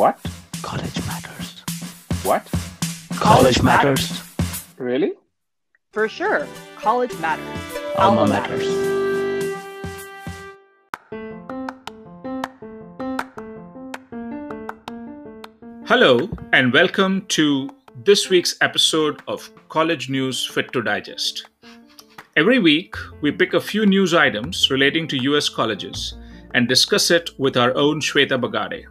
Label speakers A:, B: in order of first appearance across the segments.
A: What?
B: College matters.
A: What?
B: College matters.
A: Really?
C: For sure. College matters.
B: Alma matters.
D: Hello, and welcome to this week's episode of College News Fit to Digest. Every week, we pick a few news items relating to US colleges and discuss it with our own Shweta Bagade.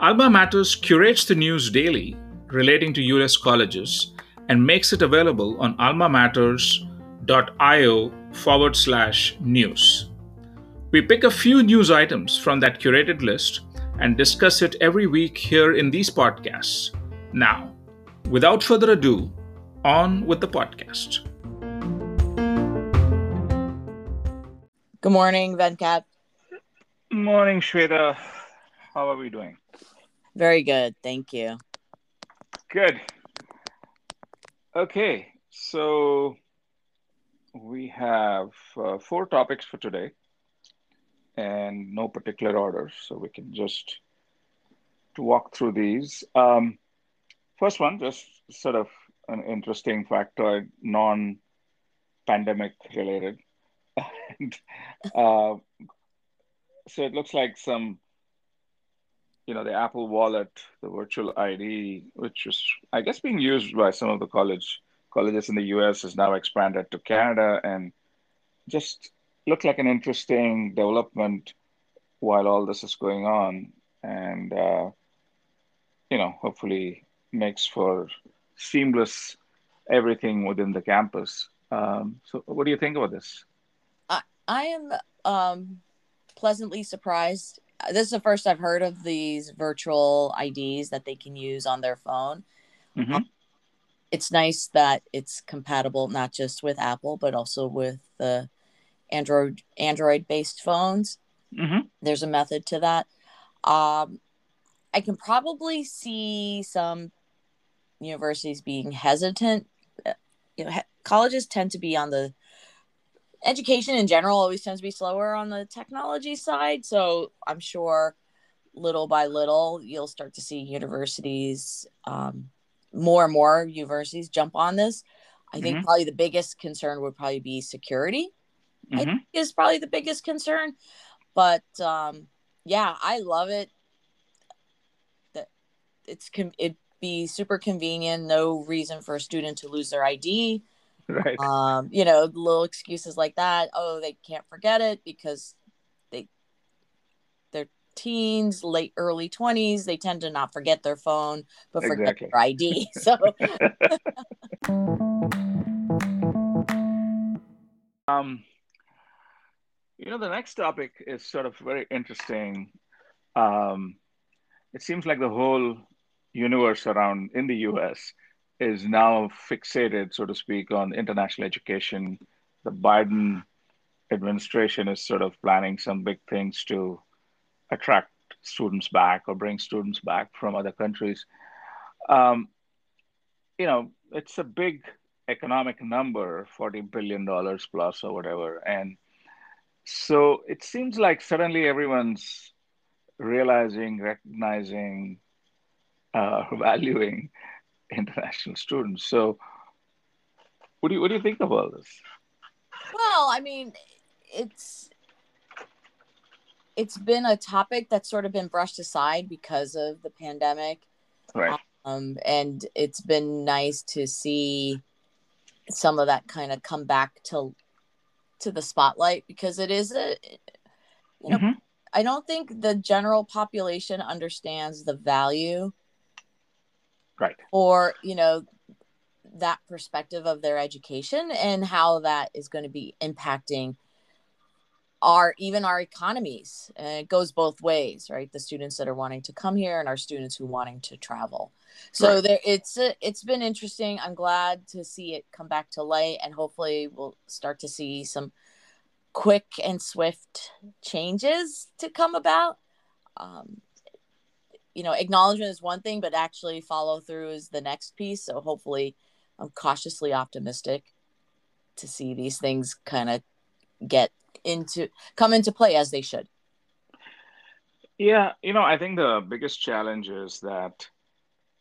D: Alma Matters curates the news daily relating to US colleges and makes it available on almamatters.io forward slash news. We pick a few news items from that curated list and discuss it every week here in these podcasts. Now, without further ado, on with the podcast.
C: Good morning, Venkat.
A: Morning, Shweta. How are we doing?
C: Very good. Thank you.
A: Good. Okay, so we have uh, four topics for today and no particular order, so we can just walk through these. Um, first one, just sort of an interesting factoid, non pandemic related. and, uh, so it looks like some you know the apple wallet the virtual id which is i guess being used by some of the college colleges in the us is now expanded to canada and just looked like an interesting development while all this is going on and uh, you know hopefully makes for seamless everything within the campus um, so what do you think about this
C: I, I am um, pleasantly surprised. This is the first I've heard of these virtual IDs that they can use on their phone.
A: Mhm.
C: Um, it's nice that it's compatible not just with Apple but also with the Android Android based phones.
A: mm-hmm.
C: There's a method to that. Um, I can probably see some universities being hesitant. Uh, You know, he- colleges tend to be on the education in general always tends to be slower on the technology side. So I'm sure little by little you'll start to see universities, um, more and more universities jump on this. I think
A: Mhm.
C: probably the biggest concern would probably be security
A: Mm-hmm.
C: think is probably the biggest concern. But um, yeah, I love it. That it's it'd be super convenient. No reason for a student to lose their ID.
A: Right
C: Um, you know, little excuses like that. Oh, they can't forget it because they they're teens, late early twenties. They tend to not forget their phone, but forget
A: Exactly.
C: their ID. So
A: Um, you know, the next topic is sort of very interesting. Um, it seems like the whole universe around in the US is now fixated, so to speak, on international education. The Biden administration is sort of planning some big things to attract students back or bring students back from other countries. Um, you know, it's a big economic number, $40 billion plus or whatever. And so it seems like suddenly everyone's realizing, recognizing, uh, valuing international students. So what do you, what do you think of all this?
C: Well, I mean, it's it's been a topic that's sort of been brushed aside because of the pandemic.
A: Right.
C: Um, and it's been nice to see some of that kind of come back to to the spotlight because it is a you know
A: Mhm.
C: I don't think the general population understands the value
A: Right.
C: or you know that perspective of their education and how that is going to be impacting our even our economies. And it goes both ways right? The students that are wanting to come here and our students who wanting to travel. So
A: Right.
C: there it's a, it's been interesting. I'm glad to see it come back to light and hopefully we'll start to see some quick and swift changes to come about. Um, you know acknowledgement is one thing but actually follow through is the next piece so hopefully i'm cautiously optimistic to see these things kind of get into come into play as they should
A: Yeah, you know, I think the biggest challenge is that,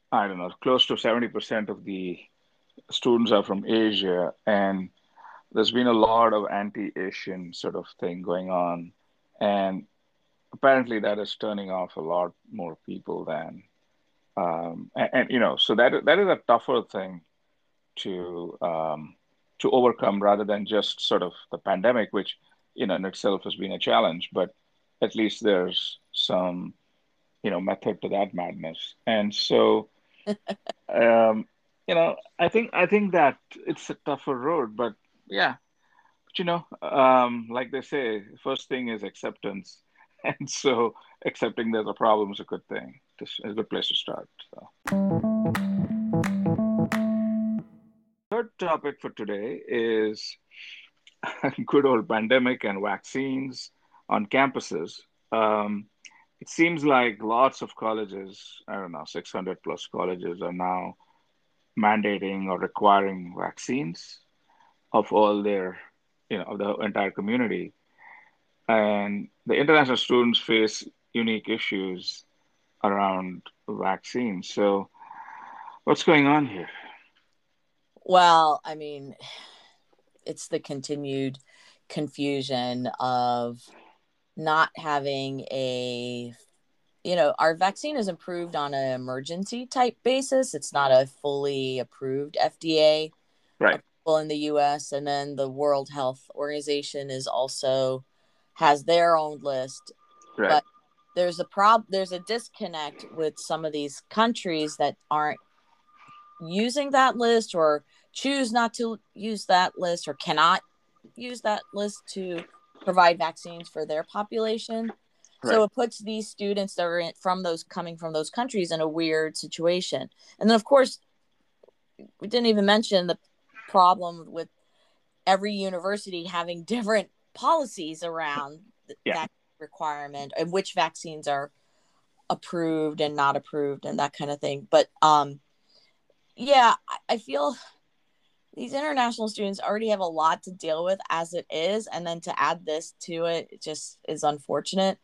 A: I don't know, close to 70% of the students are from Asia, and there's been a lot of anti-Asian sort of thing going on. And apparently that is turning off a lot more people than, um, and, and you know, so that that is a tougher thing to um, to overcome rather than just sort of the pandemic, which you know in itself has been a challenge, but at least there's some you know method to that madness. And so um, you know, I think I think that it's a tougher road, but yeah, but you know, um, like they say, first thing is acceptance, and so accepting there's a problem is a good thing. This is a good place to start. So. Third topic for today is good old pandemic and vaccines on campuses. Um, it seems like lots of colleges, I don't know, 600 plus colleges are now mandating or requiring vaccines of all their, you know, of the entire community. And the international students face unique issues around vaccines. So, what's going on here?
C: Well, I mean, it's the continued confusion of not having a you know our vaccine is approved on an emergency type basis it's not a fully approved fda
A: right
C: in the us and then the world health organization is also has their own list
A: right
C: but there's a prob there's a disconnect with some of these countries that aren't using that list or choose not to use that list or cannot use that list to provide vaccines for their population.
A: Right.
C: So it puts these students that are in, from those coming from those countries in a weird situation. And then, of course, we didn't even mention the problem with every university having different policies around
A: Yeah.
C: that requirement and which vaccines are approved and not approved and that kind of thing. But um, yeah, I, I feel these international students already have a lot to deal with as it is, and then to add this to it, it just is unfortunate.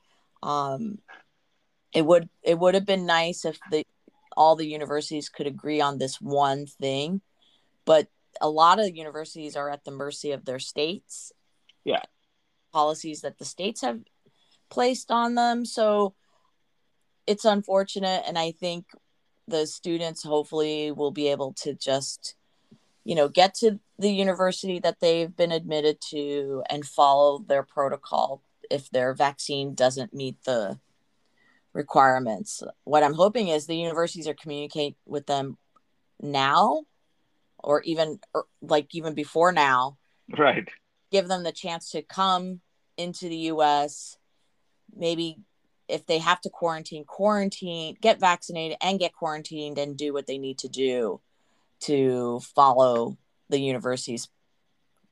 C: Um, it would it would have been nice if the all the universities could agree on this one thing, but a lot of universities are at the mercy of their states.
A: Yeah.
C: Policies that the states have placed on them. So it's unfortunate, and I think the students hopefully will be able to just you know get to the university that they've been admitted to and follow their protocol if their vaccine doesn't meet the requirements. What i'm hoping is the universities are communicate with them now or even or like even before now.
A: Right.
C: Give them the chance to come into the us maybe if they have to quarantine quarantine get vaccinated and get quarantined and do what they need to do to follow the university's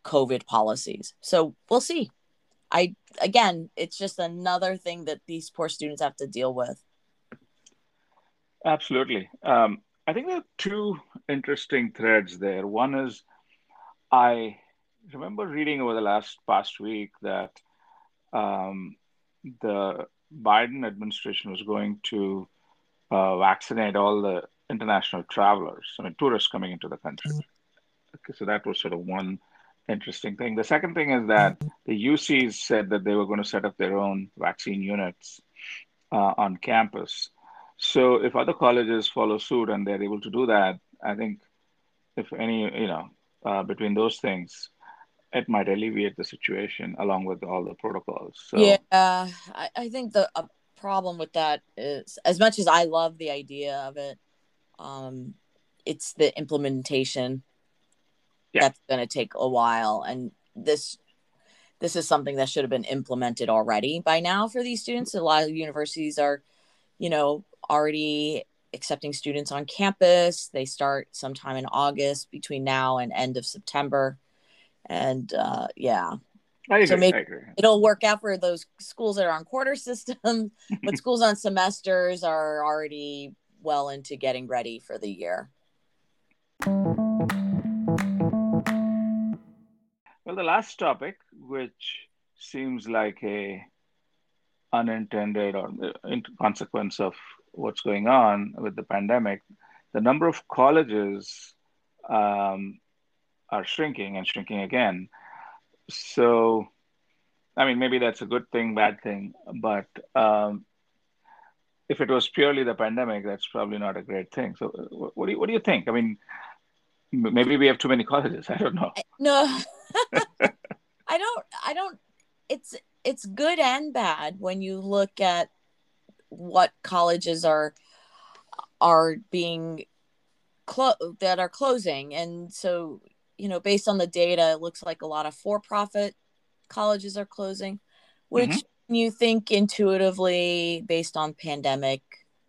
C: COVID policies. So we'll see. I again, it's just another thing that these poor students have to deal with.
A: Absolutely. Um, I think there are two interesting threads there. One is I remember reading over the last past week that um, the Biden administration was going to uh, vaccinate all the international travelers, I mean, tourists coming into the country. Okay, so that was sort of one interesting thing. The second thing is that the UCs said that they were going to set up their own vaccine units uh, on campus. So if other colleges follow suit and they're able to do that, I think if any, you know, uh, between those things, it might alleviate the situation along with all the protocols. So
C: Yeah, I, I think the uh, problem with that is, as much as I love the idea of it, um, it's the implementation
A: Yeah.
C: that's going to take a while, and this this is something that should have been implemented already by now for these students. A lot of universities are, you know, already accepting students on campus. They start sometime in August between now and end of September, and uh, yeah,
A: I agree.
C: So maybe- it'll work out for those schools that are on quarter system, but schools on semesters are already well into getting ready for the year.
A: Well, the last topic, which seems like a unintended or consequence of what's going on with the pandemic, the number of colleges um, are shrinking and shrinking again. So, I mean, maybe that's a good thing, bad thing, but um, if it was purely the pandemic, that's probably not a great thing. So, what do you, what do you think? I mean, maybe we have too many colleges. I don't know.
C: No, I don't. I don't. It's it's good and bad when you look at what colleges are are being clo- that are closing and so you know based on the data it looks like a lot of for-profit colleges are closing which mm-hmm. you think intuitively based on pandemic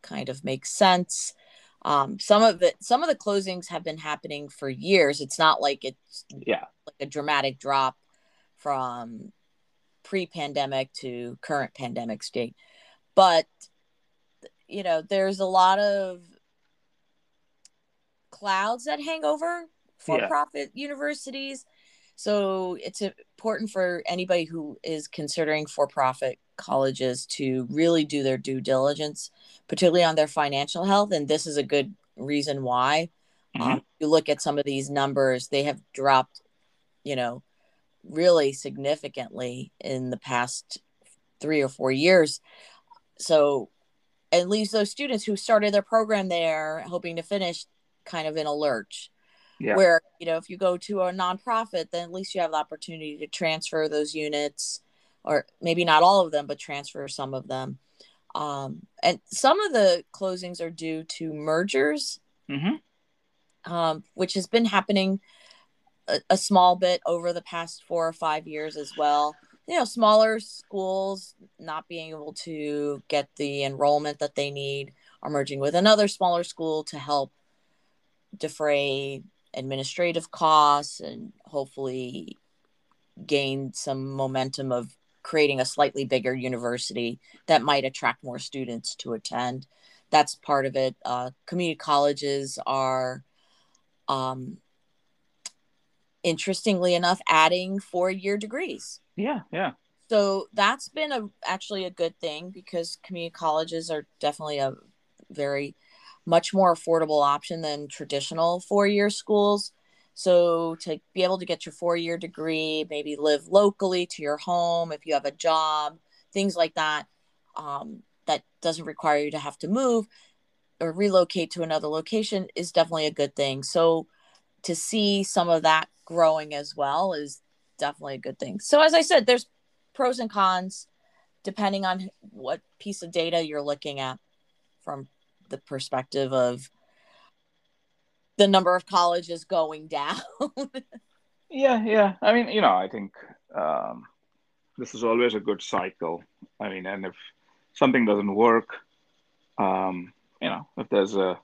C: kind of makes sense. Um, some of it some of the closings have been happening for years. It's not like it's
A: yeah.
C: like a dramatic drop from pre-pandemic to current pandemic state. But you know there's a lot of clouds that hang over for yeah. profit universities so it's important for anybody who is considering for profit colleges to really do their due diligence particularly on their financial health and this is a good reason why mm-hmm. um, you look at some of these numbers they have dropped you know really significantly in the past three or four years. So it leaves those students who started their program there hoping to finish kind of in a lurch. Yeah. Where, you know, if you go to a nonprofit, then at least you have the opportunity to transfer those units, or maybe not all of them, but transfer some of them. Um, and some of the closings are due to mergers,
A: mm-hmm.
C: um, which has been happening a, a small bit over the past four or five years as well you know smaller schools not being able to get the enrollment that they need are merging with another smaller school to help defray administrative costs and hopefully gain some momentum of creating a slightly bigger university that might attract more students to attend that's part of it uh, community colleges are um, interestingly enough, adding four year degrees.
A: Yeah, yeah.
C: So that's been a actually a good thing because community colleges are definitely a very much more affordable option than traditional four year schools. So to be able to get your four year degree, maybe live locally to your home if you have a job, things like that, um, that doesn't require you to have to move or relocate to another location is definitely a good thing. So to see some of that growing as well is definitely a good thing. So as I said, there's pros and cons depending on what piece of data you're looking at from the perspective of the number of colleges going down.
A: yeah, yeah. I mean, you know, I think um, this is always a good cycle. I mean, and if something doesn't work, um, you know, if there's a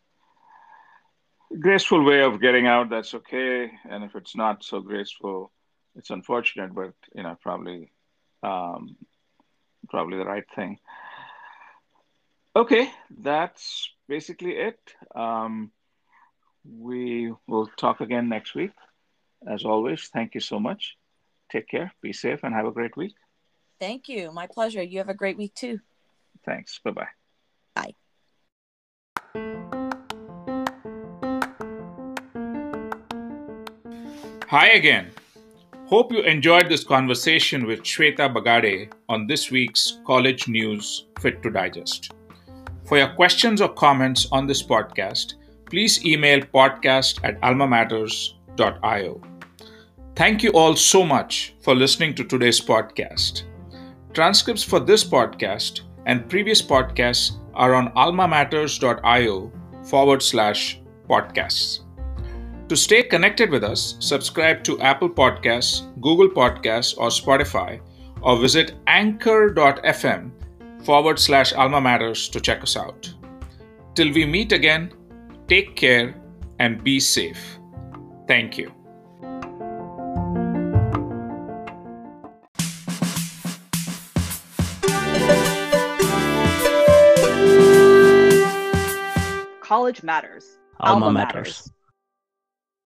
A: graceful way of getting out, that's okay. And if it's not so graceful, it's unfortunate, but you know, probably um, probably the right thing. Okay, that's basically it. Um, we will talk again next week. As always, thank you so much. Take care, be safe, and have a great week.
C: Thank you. My pleasure. You have a great week too.
A: Thanks. Bye-bye.
C: Bye.
D: Hi again. Hope you enjoyed this conversation with Shweta Bagade on this week's College News Fit to Digest. For your questions or comments on this podcast, please email podcast at almamatters.io. Thank you all so much for listening to today's podcast. Transcripts for this podcast and previous podcasts are on almamatters.io forward slash podcasts. To stay connected with us, subscribe to Apple Podcasts, Google Podcasts, or Spotify, or visit anchor.fm forward slash alma matters to check us out. Till we meet again, take care and be safe. Thank you.
E: College matters.
B: Alma, Alma matters. matters.